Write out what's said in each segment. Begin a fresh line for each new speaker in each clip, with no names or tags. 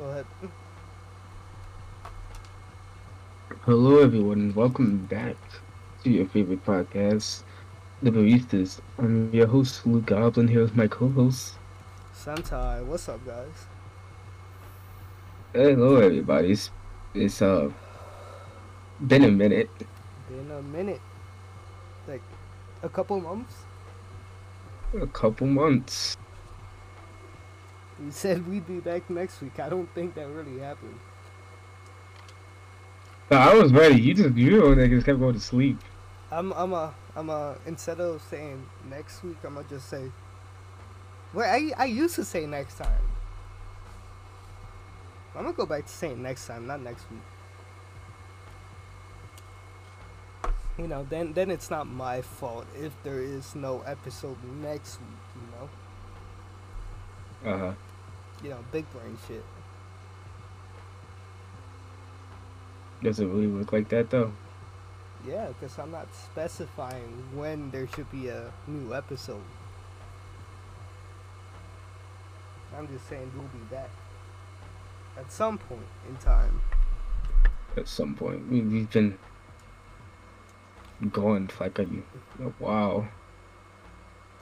Go ahead.
Hello, everyone, and welcome back to your favorite podcast, The Baristas. I'm your host, Luke Goblin, here with my co-host.
Sentai, what's up, guys?
Hello, everybody. It's, it's uh been a minute.
Been a minute. Like, a couple months?
A couple months.
We said we'd be back next week. I don't think that really happened.
No, I was ready. You just you just kept going to sleep.
I'm, I'm a, I'm a, instead of saying next week, I'm gonna just say, wait, I, I used to say next time. I'm gonna go back to saying next time, not next week. You know, then then it's not my fault if there is no episode next week. You know,
Uh huh.
You know, big brain shit.
Does it really look like that though?
Yeah, because I'm not specifying when there should be a new episode. I'm just saying we'll be back at some point in time.
At some point, we, we've been going for like a, a while.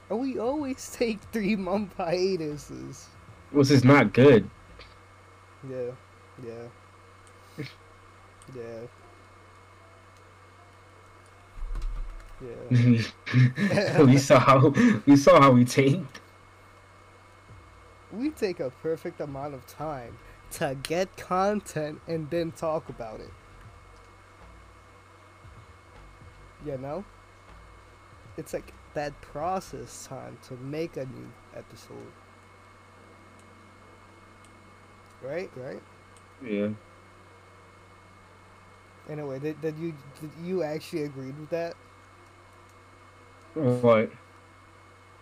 And we always take three month hiatuses.
This is not good.
Yeah, yeah, yeah, yeah.
we saw how we saw how we tanked.
we take a perfect amount of time to get content and then talk about it. You know? It's like that process time to make a new episode. Right, right?
Yeah.
Anyway, did, did you did you actually agreed with that?
What?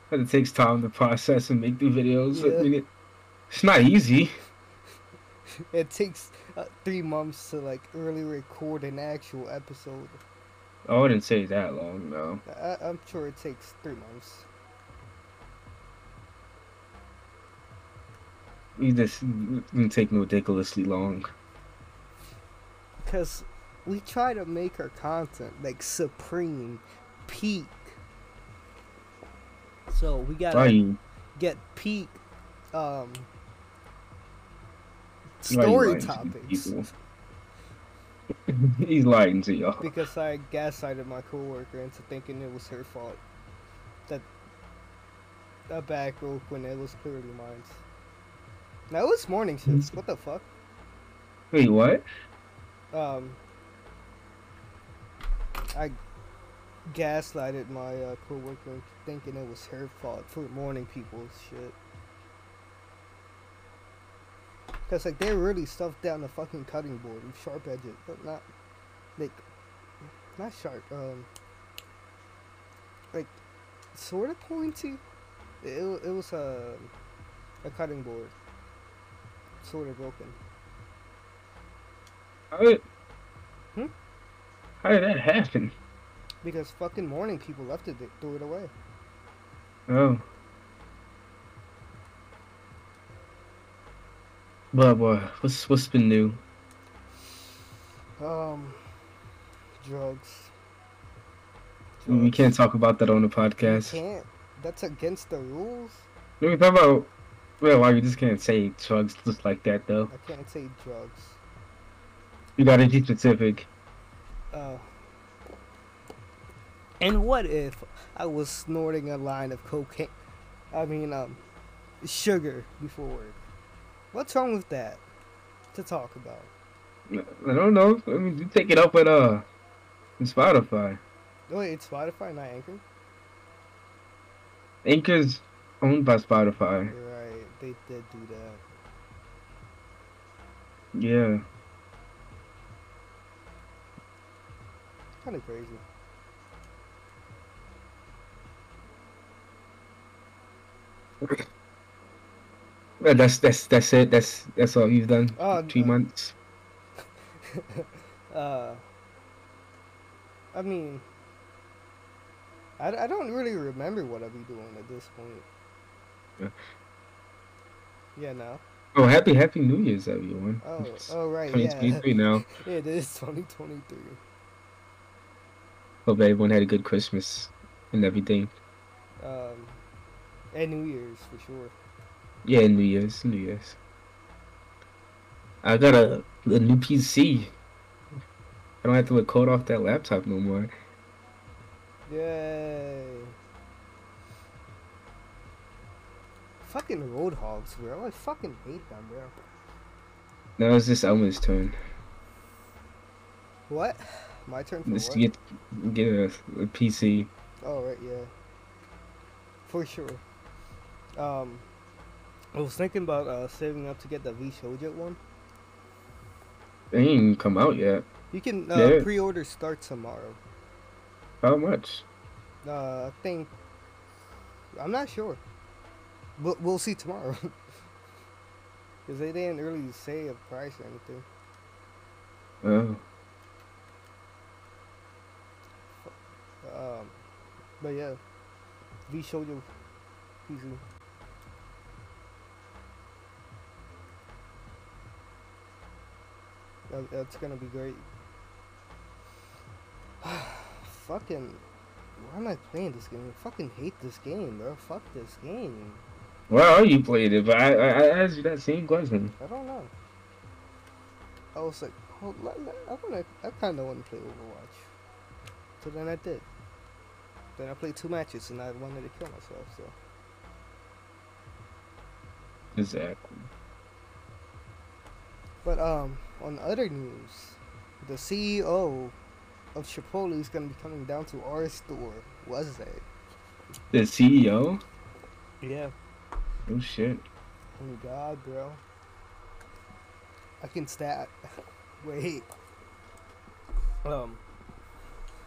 But it takes time to process and make the videos.
Yeah.
it's not easy.
It takes uh, three months to like really record an actual episode.
I wouldn't say that long, though.
I, I'm sure it takes three months.
Just it take me ridiculously long.
Because we try to make our content like supreme, peak. So we gotta
you?
get peak um, story topics.
He's lying to y'all.
Because I gaslighted my coworker into thinking it was her fault. That a back broke when it was clearly mine. It was morning shifts. What the fuck?
Wait, what?
Um, I gaslighted my uh, coworker thinking it was her fault for morning people's shit. Cause like they're really stuffed down the fucking cutting board with sharp edges, but not like not sharp. Um, like sort of pointy. It it was a a cutting board, sort of broken.
How did,
Hmm?
how did that happen?
Because fucking morning people left it, threw it away.
Oh. But what? What's what's been new?
Um, drugs.
We can't talk about that on the podcast.
can't. That's against the rules.
We can talk about well, why we just can't say drugs just like that though.
I can't say drugs.
You gotta be specific.
Oh. And what if I was snorting a line of cocaine? I mean, um, sugar before work. What's wrong with that? To talk about.
I don't know. I mean, you take it up with uh, Spotify.
Oh, wait, it's Spotify, not Anchor.
Anchor's owned by Spotify.
Right. They did do that.
Yeah.
Kind of crazy.
Well, that's that's that's it. That's that's all you've done.
Oh,
Three
no.
months.
uh, I mean, I, I don't really remember what I'll be doing at this point.
Yeah.
Yeah, no.
Oh, happy Happy New Year's, everyone.
Oh,
It's
oh right, yeah.
2023 now.
It is 2023.
Hope everyone had a good Christmas and everything.
Um, and New Year's for sure.
Yeah, New Year's, New Year's. I got a, a new PC. I don't have to record off that laptop no more.
Yay. Fucking Roadhogs, bro. I fucking hate them, bro.
Now it's just Elmer's turn.
What? My turn for
Just
what?
get get a, a PC.
Oh right, yeah. For sure. Um, I was thinking about uh saving up to get the V Shoujo one.
They ain't even come out yet.
You can uh,
Yeah.
pre-order start tomorrow.
How much?
Uh, I think I'm not sure. We'll we'll see tomorrow. Cause they didn't really say a price or anything.
Oh,
Um, but yeah, V Shoujo PC. That, that's gonna be great. Fucking, why am I playing this game? I fucking hate this game, bro. Fuck this game.
Why are you playing it? But I, I, I asked you that same question.
I don't know. I was like, oh, let- let- I wanna, I kind of want to play Overwatch. So then I did. Then I played two matches and I wanted to kill myself. So
Exactly.
But um, on other news, the CEO of Chipotle is gonna be coming down to our store. Was that?
The CEO?
Yeah.
Oh shit.
Oh God, bro. I can stat. Wait. Um.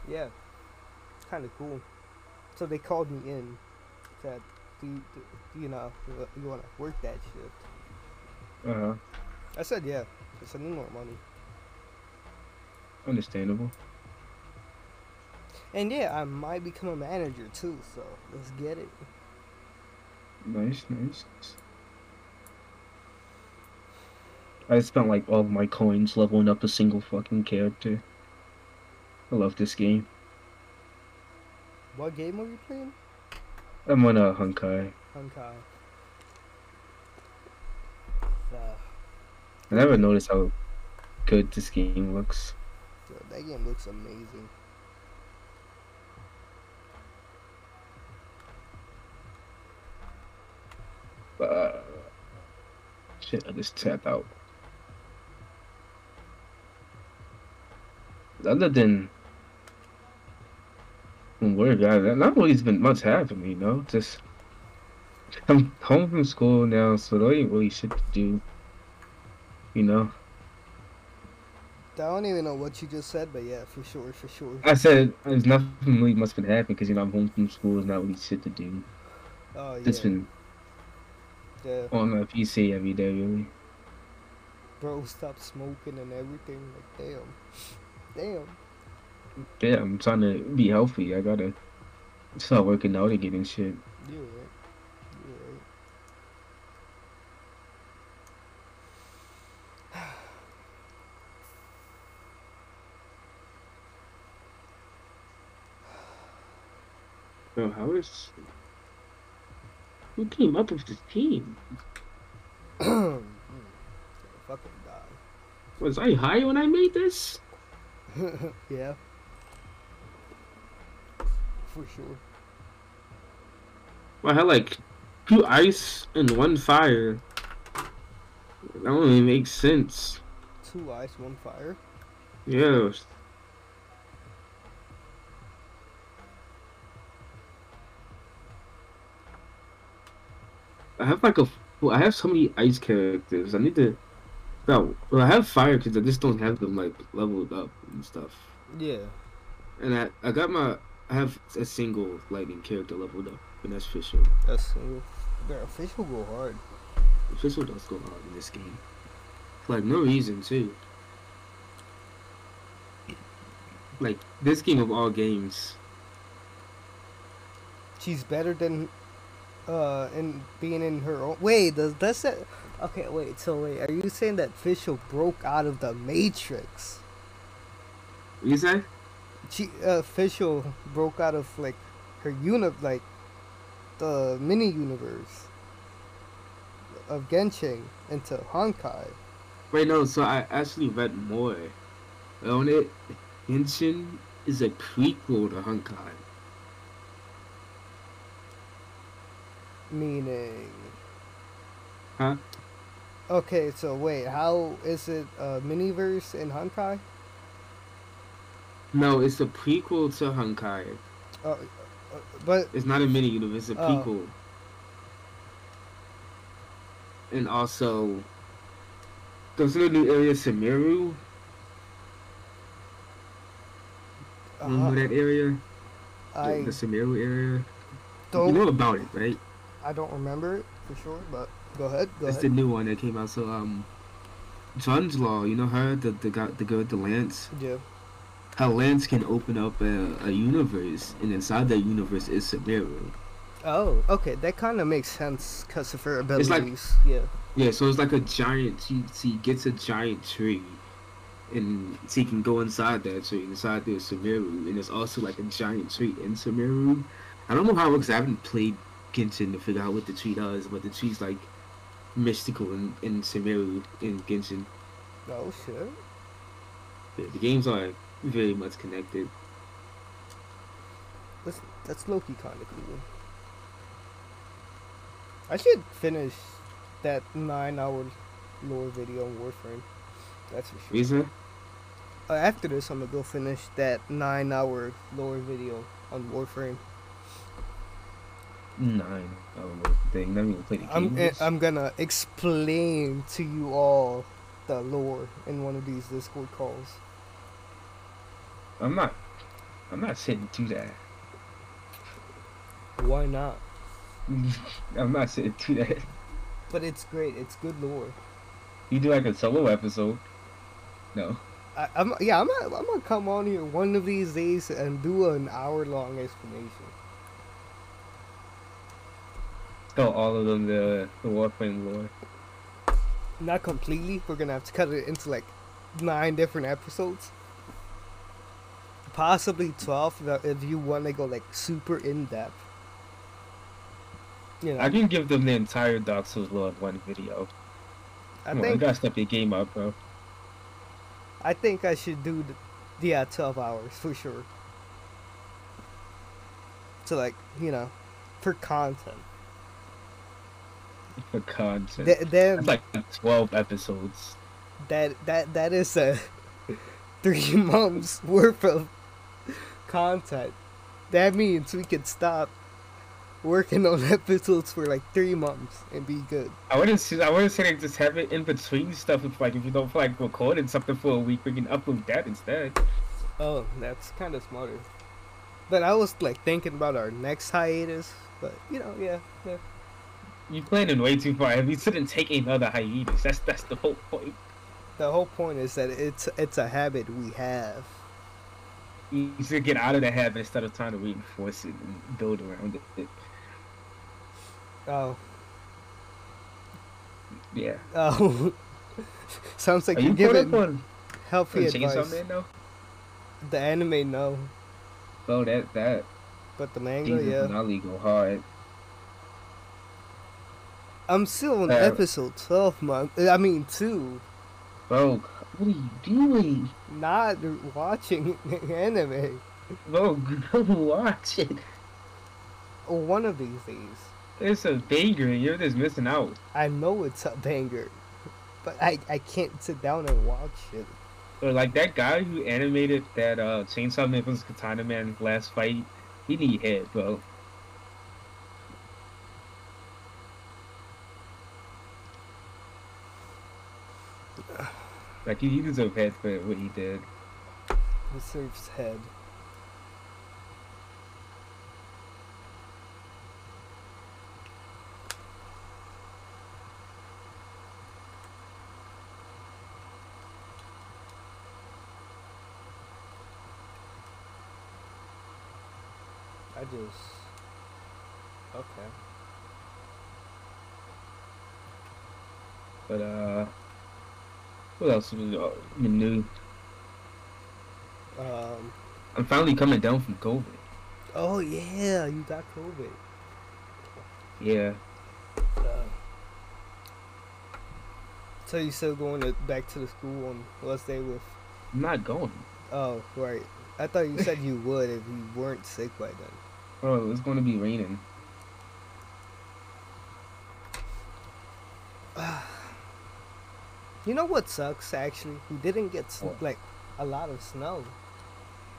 Yeah. Kind of cool. So they called me in. Said, "Do you, do, do you know you want to work that shift?"
Uh huh.
I said, "Yeah." I said, "I need more money."
Understandable.
And yeah, I might become a manager too. So let's get it.
Nice, nice. I spent like all of my coins leveling up a single fucking character. I love this game.
What game were you playing?
I'm on a Honkai.
Honkai. Uh,
I never noticed how good this game looks.
dude, that game looks amazing.
Uh, shit, I just tapped out. Other than from work, I, not really has been much happening, you know. Just I'm home from school now, so there ain't really shit to do. You know,
I don't even know what you just said, but yeah, for sure, for sure.
I said there's nothing really much been happening because you know I'm home from school. There's not really shit to do.
Oh yeah,
Just been
yeah.
on my PC every day, really.
Bro, stop smoking and everything. Like, damn, damn.
Yeah, I'm trying to be healthy. I gotta start working out again and shit.
You're right. You're right.
Bro, how is who came up with this team?
Fucking
Was I high when I made this?
yeah. For sure.
Well, I had like two ice and one fire. That only makes sense.
Two ice, one fire.
Yeah. I have like a. Well, I have so many ice characters. I need to. No, well, I have fire because I just don't have them like leveled up and stuff.
Yeah.
And I, I got my. I have a single lightning character leveled up, and that's Fischl.
That's single. Their official go hard.
Fischl does go hard in this game. Like no reason too. Like this game of all games.
She's better than uh in being in her own wait does does that Okay, wait. So wait, are you saying that Fischl broke out of the Matrix?
What you say?
She, uh, Fischl broke out of like her uni, like the mini universe of Genshin into Honkai.
Wait, no. So I actually read more on it. Genshin is a prequel to Honkai.
Meaning.
Huh?
Okay, so wait, how is it a miniverse in Honkai?
No, it's a prequel to Honkai.
Uh, uh, but
It's not a mini universe, it's a
Oh.
prequel. And also, there's a new area, Sumeru.
uh,
Remember that area? The-
I
the Sumeru area? You
don't,
know about it, right?
I don't remember it for sure. But go ahead, go
It's the new one that came out. So, um, John's Law, you know her, the the guy, the girl with the lance.
Yeah.
Her lance can open up a, a universe, and inside that universe is Sumeru.
Oh, okay, that kind of makes sense because of her
It's like-
abilities. yeah.
Yeah, so it's like a giant. She she gets a giant tree, and she can go inside that tree. Inside there's Sumeru, and there's also like a giant tree in Samiru. I don't know how it works. I haven't played Genshin to figure out what the tree does, but the tree's like mystical in, in Sumeru in Genshin.
Oh shit.
The, the games are very much connected.
That's that's Loki kind of cool. I should finish that nine-hour lore video on Warframe. That's for sure.
Reason?
Uh, after this, I'm gonna go finish that nine-hour lore video on Warframe.
Nine. Oh, thing. Never even played the
I'm
game.
eh, I'm gonna explain to you all the lore in one of these Discord calls.
I'm not. I'm not sitting to that.
Why not?
I'm not sitting to that.
But it's great. It's good lore.
You do like a solo episode. No.
I, I'm yeah. I'm gonna, I'm gonna come on here one of these days and do an hour long explanation.
Tell all of them the the Warframe lore.
Not completely. We're gonna have to cut it into like nine different episodes. Possibly twelve if- uh, if you want to go like super in depth. You know,
I can give them the entire Dark Souls lore in one video.
I
Come on, you
think
gotta step your game up, bro.
I think I should do the yeah twelve hours for sure. So like you know, for content.
For content.
Th-
That's like twelve episodes.
that that that is a three months worth of content. That means we could stop working on episodes for like three months and be good.
I wouldn't say I wouldn't say like just have it in between stuff. If like if you don't feel like recording something for a week, we can upload that instead.
Oh, that's kind of smarter. But I was like thinking about our next hiatus. But you know, yeah, yeah.
You planning way too far. You shouldn't take another hiatus, that's that's the whole point.
The whole point is that it's it's a habit we have.
You should get out of the habit instead of trying to reinforce it and build around it.
Oh,
Yeah.
oh. Sounds like
Are
you're
you
giving
on,
healthy
Chainsaw
advice.
Man though?
The anime, no,
Oh, that that
but the manga,
season
yeah.
finale go hard.
I'm still on
Uh,
episode 12, man. I mean, two.
Bro, what are you doing?
Not watching anime.
Bro, go watch it.
One of these days.
It's a banger and you're just missing out.
I know it's a banger, but I, I can't sit down and watch it.
Or like that guy who animated that uh Chainsaw Man vs Katana Man last fight, he need head, bro. Like he, deserves head for what he did.
Reserve's head. I just. Okay.
But uh, what else was uh, new?
Um.
I'm finally coming down from COVID.
Oh yeah, you got COVID.
Yeah.
Uh, so you still going to, back to the school on Wednesday with?
I'm not going.
Oh right. I thought you said you would if you weren't sick by then.
Oh, it's going to be raining.
You know what sucks actually? We didn't get s
What?
like a lot of snow.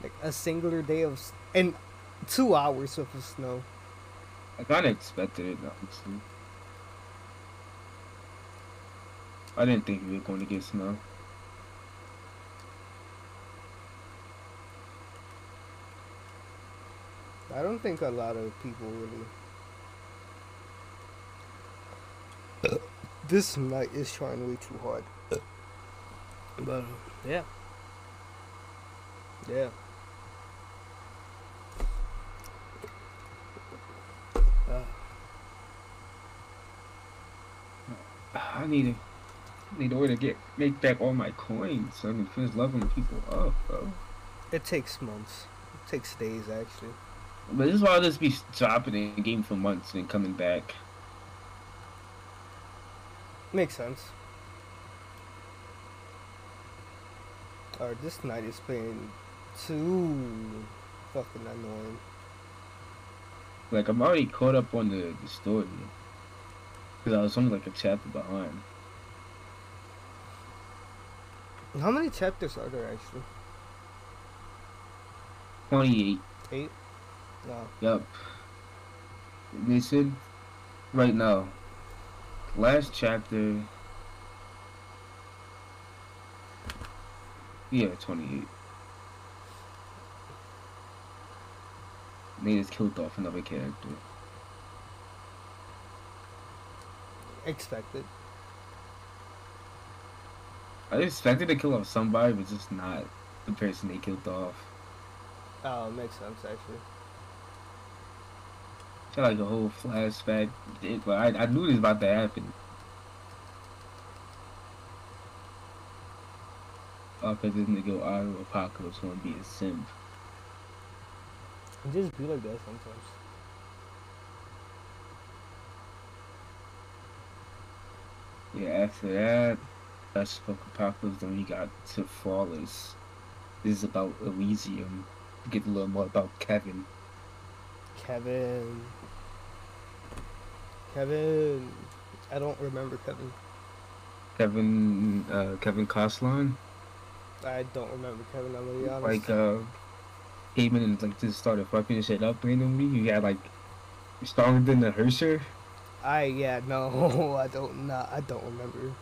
Like a singular day of s- and two hours worth of snow.
I kind of expected it, honestly. I didn't think we were going to get snow.
I don't think a lot of people really. This night is trying way too hard. But yeah, yeah. Uh,
I need to need a way to get make back all my coins so I can finish leveling people up, bro.
it takes months. It takes days actually.
But this is why I'll just be dropping in the game for months and coming back.
Makes sense. Or this night is playing too fucking annoying.
Like I'm already caught up on the, the story. Cause I was only like a chapter behind.
How many chapters are there actually?
Twenty eight.
Eight? No.
Yup. They said right now. Last chapter. Yeah, 28. They just killed off another character.
Expected.
I expected to kill off somebody, but just not the person they killed off.
Oh, makes sense actually.
Felt like a whole flashback. It, but I, I knew this was about to happen. Oh, cause this nigga Otto Apocalypse gonna be a simp.
It just be like that sometimes.
Yeah, after that, that's fuck Apocalypse. Then we got to Flawless. This is about Elysium. Get a little more about Kevin.
Kevin. Kevin. I don't remember Kevin.
Kevin, uh, Kevin Kaslana.
I don't remember Kevin. I'm gonna be honest.
Like, uh, came in and like just started fucking shit up randomly. You got like stronger than the Herrscher.
I yeah no I don't not I don't remember.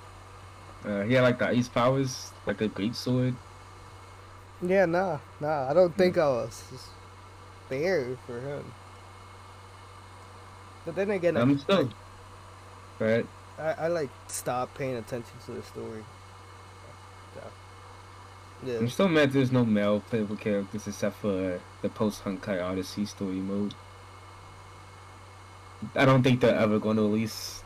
Uh, he had like the ice powers, like a great sword.
Yeah nah nah I don't think I was there for him. But then again, I-
I'm still. Right.
I, I like stop paying attention to the story. Yeah.
I'm still mad there's no male playable characters except for uh, the post Honkai Odyssey story mode. I don't think they're ever going to release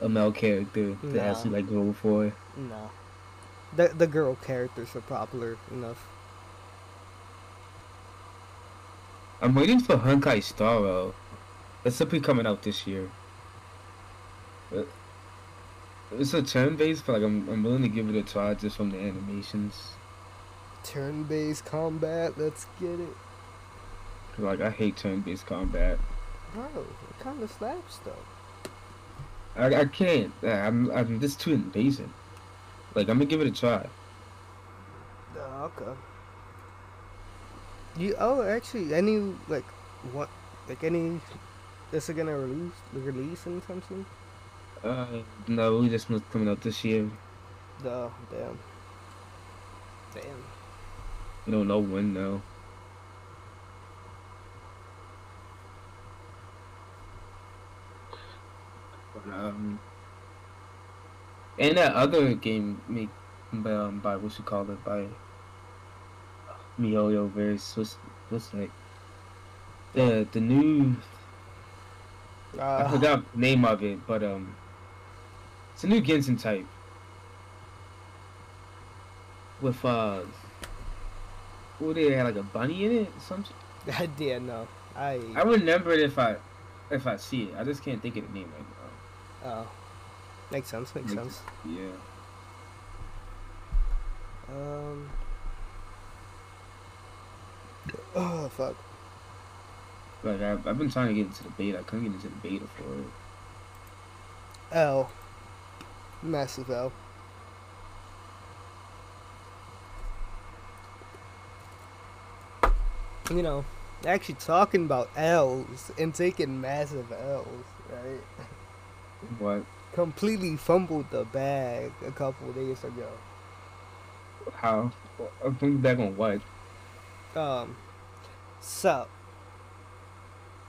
a male character to
Nah.
actually like go for.
No. The the girl characters are popular enough.
I'm waiting for Honkai Star Rail. It's be coming out this year. Uh, It's a turn based, but like I'm I'm willing to give it a try just from the animations.
Turn based combat, let's get it.
like I hate turn based combat.
Bro, it kinda slaps though.
I I can't. Uh, I'm I'm just too invasive. Like I'm gonna give it a try.
Oh, okay. You oh actually any like what like any is it gonna release the release anytime soon?
Uh, no, we just was coming out this year.
Oh damn. Damn.
We don't know when. But, um, and that other game made by, um, by what you call it by MiHoYo verse. What's what's that? The the new I
Uh,
forgot the name of it, but um, It's a new Genshin type. With uh, what they had like a bunny in it, some. shit?
I did no. I
I remember it if I, if I see it. I just can't think of the name right now.
oh, makes sense. Makes
Makes-
sense.
Yeah.
Um. Oh fuck.
Like I've, I've been trying to get into the beta. I couldn't get into the beta for it.
L. Massive L. You know, actually talking about L's and taking massive L's, right?
What?
Completely fumbled the bag a couple days ago.
How? I'm thinking back on what?
Um, so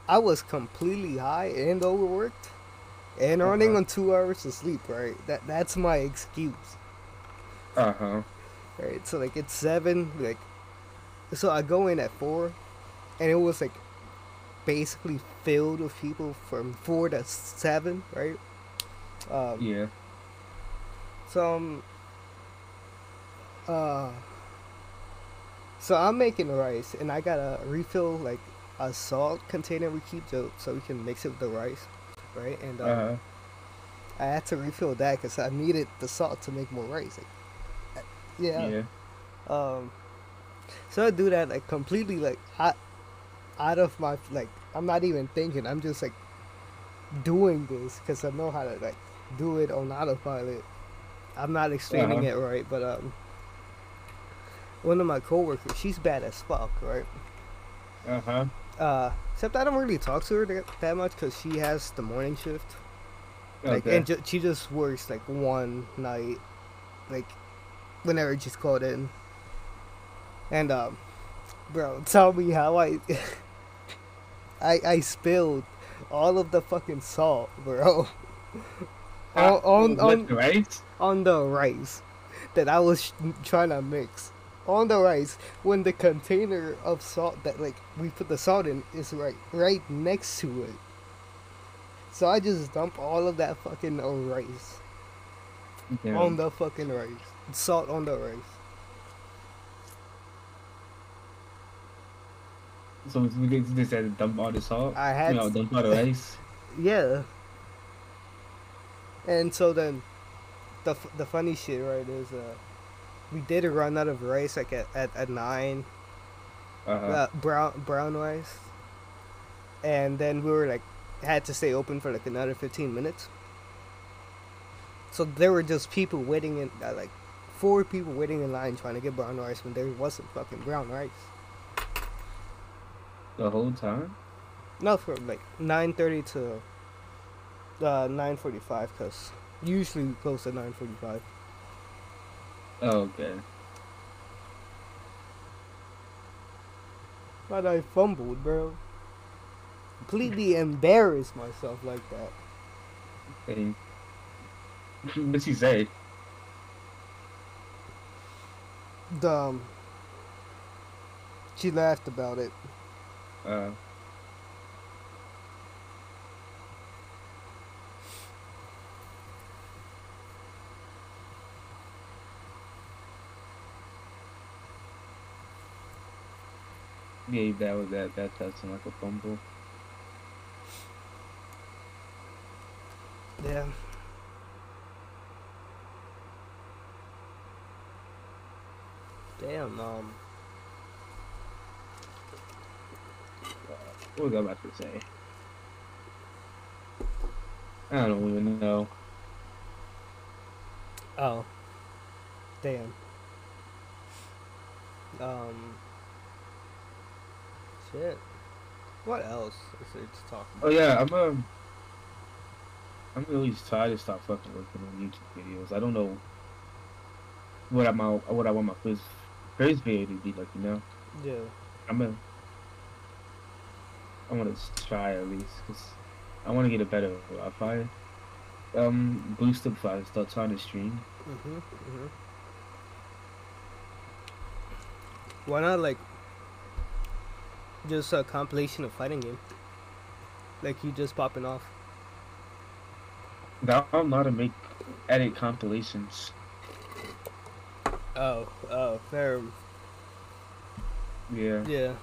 I was completely high and overworked, and running
Uh-huh.
on two hours of sleep. Right, that that's my excuse.
Uh huh.
Right, so like it's seven, like, so I go in at four, and it was like basically filled with people from four to seven, right? Um,
Yeah.
So um, uh, so I'm making rice, and I gotta refill like a salt container we keep to, so we can mix it with the rice, right? And um,
Uh huh.
I had to refill that because I needed the salt to make more rice. Like, uh, yeah.
Yeah.
Um, so I do that like completely like out, out of my like I'm not even thinking. I'm just like doing this because I know how to like do it on autopilot. I'm not explaining
Uh-huh.
it right, but um, one of my coworkers, she's bad as fuck, right?
Uh huh.
Uh, except I don't really talk to her that, that much because she has the morning shift. Like,
Okay.
and ju- she just works like one night, like whenever she's called in. And um, bro, tell me how I, I I spilled all of the fucking salt, bro, on on on, on the rice that I was sh- trying to mix. On the rice, when the container of salt that like we put the salt in is right right next to it. So I just dump all of that fucking rice
Yeah.
on the fucking rice. Salt on the rice.
So we just had to dump all the salt.
I had
you know,
to-
dump all the rice.
Yeah. And so then, the f- the funny shit right is uh, we did a run out of rice like at at, at nine.
Uh-huh.
uh, brown brown rice, and then we were like had to stay open for like another fifteen minutes. So there were just people waiting in uh, like four people waiting in line trying to get brown rice when there wasn't fucking brown rice.
the whole time.
No, for like nine thirty to uh, nine forty five, cause usually we close at nine forty five.
Oh, okay.
But I fumbled, bro. Completely embarrassed myself like that.
And what'd she say?
Dumb. She laughed about it.
Uh, yeah, that was that. That touched like a fumble.
Yeah. Damn, um,
What was I about to say? I don't even know.
oh. Damn. Um. Shit. What else is there to talk
Oh yeah, I'm um, I'm really tired to stop fucking working on YouTube videos. I don't know what I'm what I want my first first video to be like. You know,
Yeah.
I'm gonna I want to try at least because I want to get a better Wi-Fi. Um, boost up I start trying to stream.
Mm-hmm. Mm-hmm. Why not like just a compilation of fighting game? Like you just popping off.
Now I'm not to make edit compilations.
Oh, oh, fair.
Yeah.
Yeah.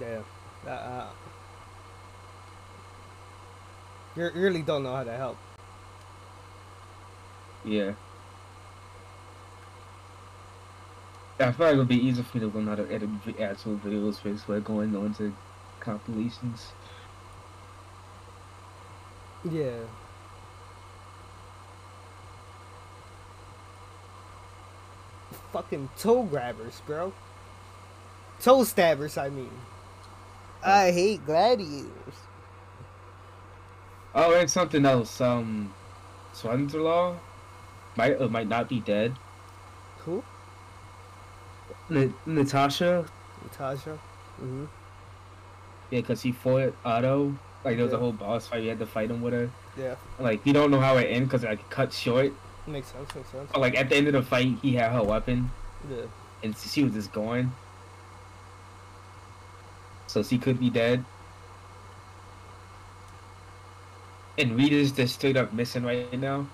Yeah. Uh, uh, you really don't know how to help.
Yeah. I thought it would be easier for me to learn how to edit actual videos first by going on to compilations.
Yeah. Fucking toe grabbers, bro. Toe stabbers, I mean. I hate gladiators.
Oh, and something else. Um, Swanderlaw might or might not be dead.
Who?
N- Natasha,
Natasha? Mm-hmm.
yeah, because he fought Otto. Like there was a whole boss fight. You had to fight him with her.
Yeah.
Like you don't know how it ended because like cut short.
Makes sense, makes sense.
But like at the end of the fight, he had her weapon
Yeah.
and she was just gone. So she could be dead. And Rita's just straight up missing right now.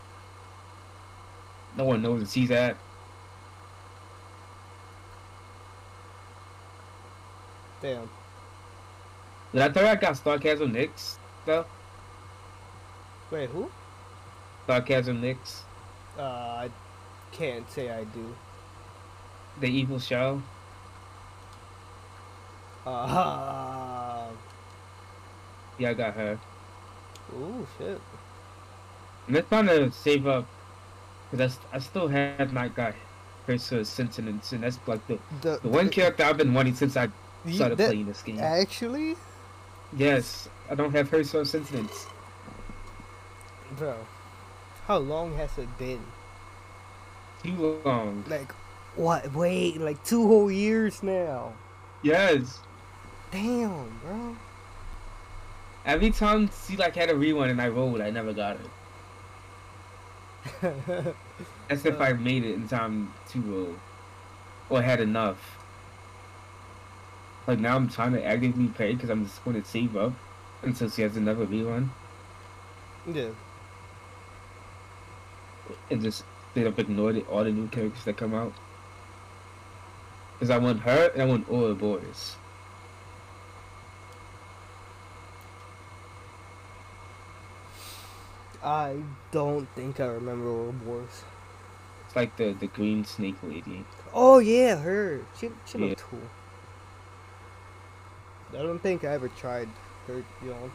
No one knows where she's at.
Damn.
Did I tell you I got Sarcasm Nix though?
Wait, who?
Sarcasm Nix,
Uh, I can't say I do.
the evil show.
Uh,
Yeah, I got her.
ooh, shit.
I'm just trying to save up because I, still have not got Curse Sentence, and that's like the,
The,
the one character I've been wanting since I
the-
started
that-
playing this game.
Actually,
Yes, I don't have her source sentence.
bro, how long has it been?
Too long.
Like, what? Wait, like two whole years now.
Yes.
Damn, bro.
Every time she like had a rewind and I rolled, I never got it. That's if I made it in time to roll. Or had enough. Like now I'm trying to actively pay because I'm just going to save up until she has another rerun
yeah.
and just straight up ignore the, all the new characters that come out. Because I want her and I want all the boys.
I don't think I remember Ouroboros.
It's like the, the green snake lady.
Oh yeah, her. She she
Yeah.
looked cool. I don't think I ever tried. You know.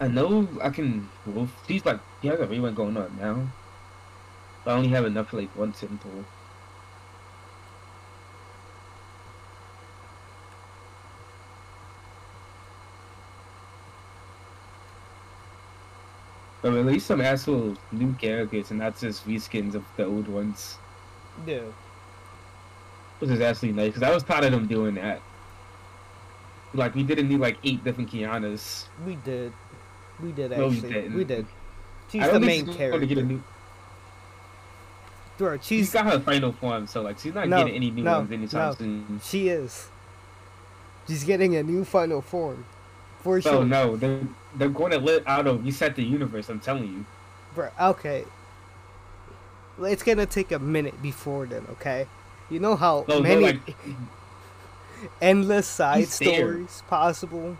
I know I can. Well, she's like she has a rerun going on now. But I only have enough for like one simple. But release some actual new characters and not just reskins of the old ones,
Yeah.
which is actually nice. Because I was tired of them doing that. Like we didn't need like eight different Kianas.
We did. We did
No, we
actually. we did. She's
I
the main
she's
character.
Gonna get a new,
Bro,
she's
she's
got her final form, so like she's not
No,
getting any new
no,
ones anytime
no.
soon.
she is. She's getting a new final form. For
Oh
sure.
no, they're they're going to let Otto reset the universe. I'm telling you.
Bro, okay. It's gonna take a minute before then, okay? You know how
No,
many
they're like,
endless side stories possible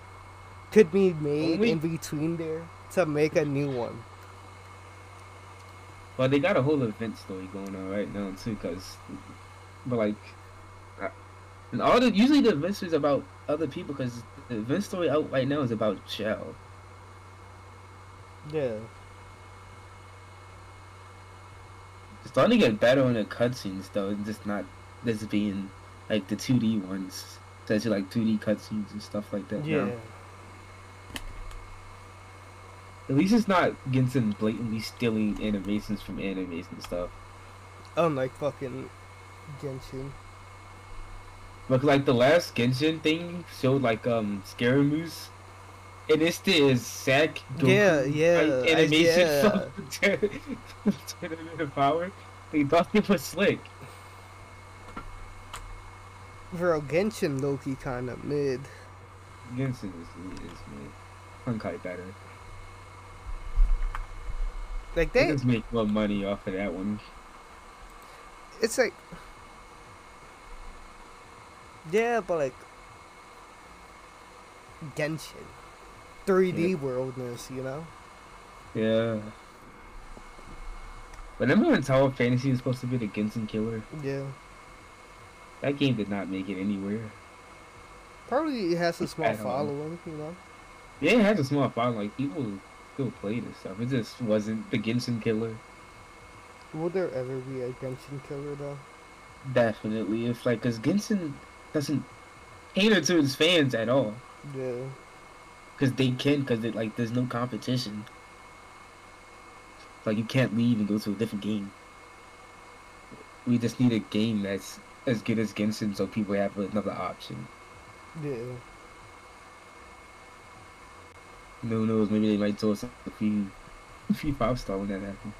could be made in between there to make a new one.
well, they got a whole event story going on right now too, cause, but like, and all the usually the event story is about other people, cause the event story out right now is about Shell.
Yeah.
It's starting to get better on the cutscenes though, and just not just being like the 2D ones. It's actually like 2D cutscenes and stuff like that.
Yeah.
now. At least it's not Genshin blatantly stealing animations from animes and stuff.
Unlike fucking Genshin.
But like the last Genshin thing showed like um Scaramouche, And it's the exact Goku
Yeah, yeah, I-
animation
yeah.
from Tournament of Power. They thought it was slick.
Bro, Genshin Loki kinda mid.
Genshin is, is man. Honkai better.
Like
They
they,
just make more money off of that one.
it's like, yeah, but like Genshin, 3D worldness, you know.
Yeah. But remember when Tower of Fantasy was supposed to be the Genshin killer?
Yeah,
That game did not make it anywhere.
probably it has a small following, you know.
Yeah, it has a small following. Like people still play this stuff. It just wasn't the Genshin killer.
Will there ever be a Genshin killer though?
Definitely, it's like because Genshin doesn't cater to its fans at all.
Yeah,
Because they can, because it like there's no competition. It's Like you can't leave and go to a different game. We just need a game that's as good as Genshin, so people have another option.
yeah.
Who knows? Maybe they might toss a few, a few five star when that happens.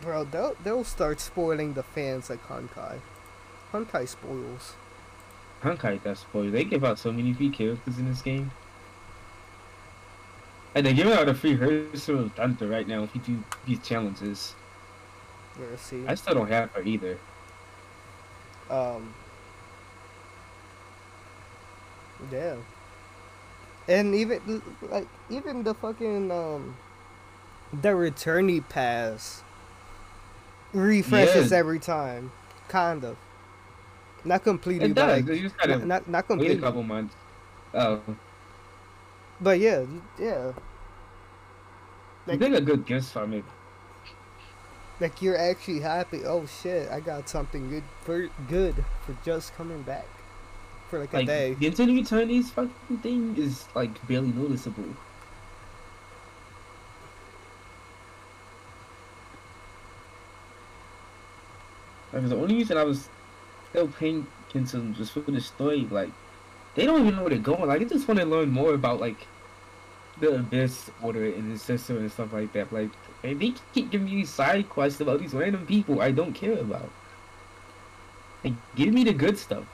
Bro, they'll they'll start spoiling the fans like Honkai. Honkai spoils.
Honkai does spoil. They give out so many free characters in this game. And they're giving out a free Herrscher of Thunder right now if you do these challenges. I still don't have her either.
Um. Yeah. And even like even the fucking um the returnee pass refreshes
Yeah.
every time, kind of. Not completely,
It does.
like
you just gotta
not, not not
wait
completely.
a couple months. Oh,
But yeah, yeah.
you
Like-
get a good gift from it.
Like you're actually happy. Oh shit! I got something good for good for just coming back for like a
Like
day.
the Nintendo Returnees fucking thing is like barely noticeable. Like the only reason I was still paying attention just for the story, like they don't even know where they're going. Like I just want to learn more about like the Abyss Order and his sister and stuff like that. Like and they keep giving me these side quests about these random people I don't care about. Like give me the good stuff.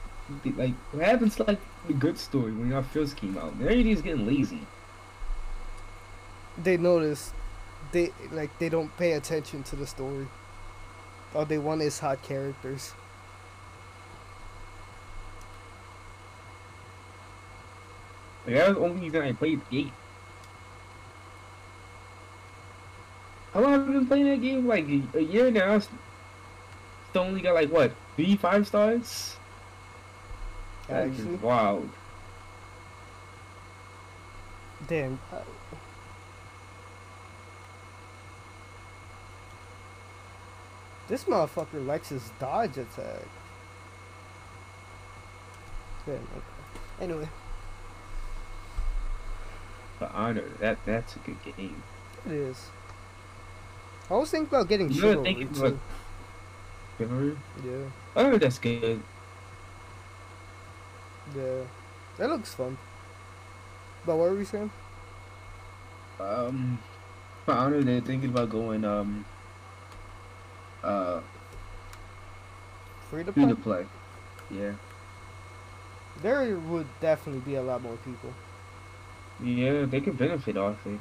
Like what happens to like the good story when y'all first came out? Everybody's getting lazy.
They notice they like they don't pay attention to the story. All they want is hot characters.
Like, that was the only reason I played the game. How long have I been playing that game? Like a, year now. Still only got like what three five stars. That is wild.
damn. This motherfucker likes his dodge attack. Damn, okay. Anyway,
For honor, that that's a good game.
it is. I was thinking about getting
You
chivalry
thinking
too.
about-?
Yeah,
Oh, that's good.
yeah. That looks fun. But what are we saying?
Um, for honor, they're thinking about going um. Uh,
Free to
free
play?
to play. Yeah.
There would definitely be a lot more people.
Yeah, they could benefit off it.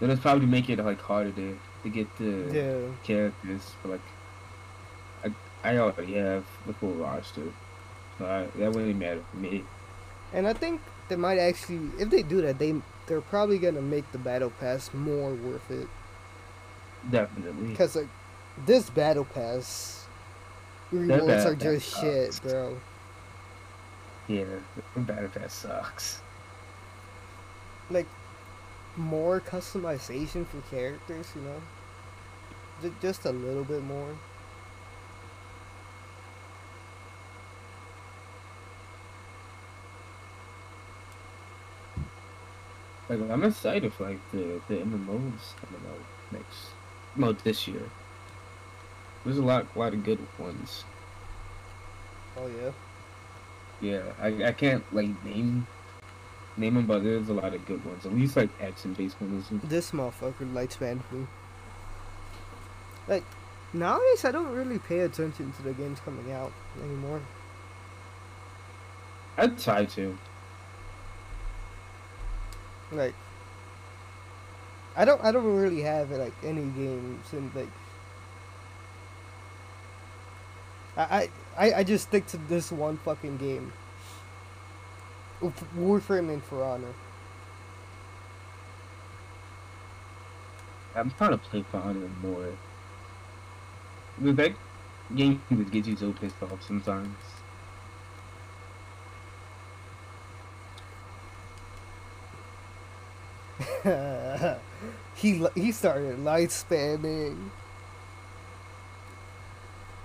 It's probably make it like harder to to get the
Yeah.
characters. But like, I I already have the full roster, so I, that wouldn't matter for me.
And I think they might actually, if they do that, they they're probably gonna make the battle pass more worth it.
Definitely.
Because like this battle pass rewards are just shit,
sucks.
bro.
Yeah, Battle Pass sucks.
Like more customization for characters, you know, Ju- just a little bit more.
Like I'm excited for like the the MMOs coming out next, well this year. There's a lot, lot of good ones.
Oh yeah.
Yeah, I, I can't like name name them, but there's a lot of good ones. At least like action based ones.
This motherfucker likes me. Like nowadays, I don't really pay attention to the games coming out anymore.
I'd try to.
Like, I don't, I don't really have like any games and like, I, I, I just stick to this one fucking game. Warframe and For Honor.
I'm trying to play For Honor more. Because that game would get you so pissed off sometimes.
he he started light spamming.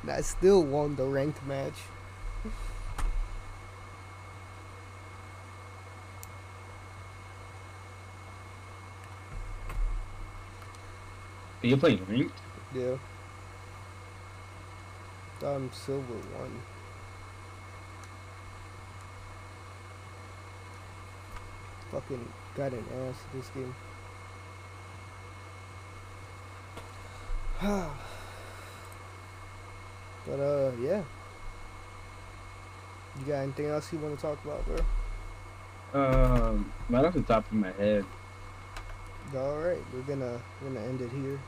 And I still won the ranked match.
Are you playing ranked?
Yeah. I'm silver one. Fucking got an ass this game. but uh yeah. You got anything else you want to talk about, bro?
Um, right off the top of my head.
All right, we're gonna we're gonna end it here.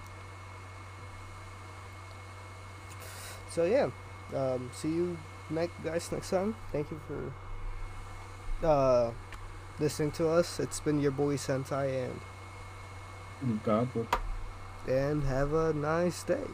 So yeah, um, see you next guys next time. Thank you for uh listening to us. It's been your boy Sentai and
God,
and have a nice day.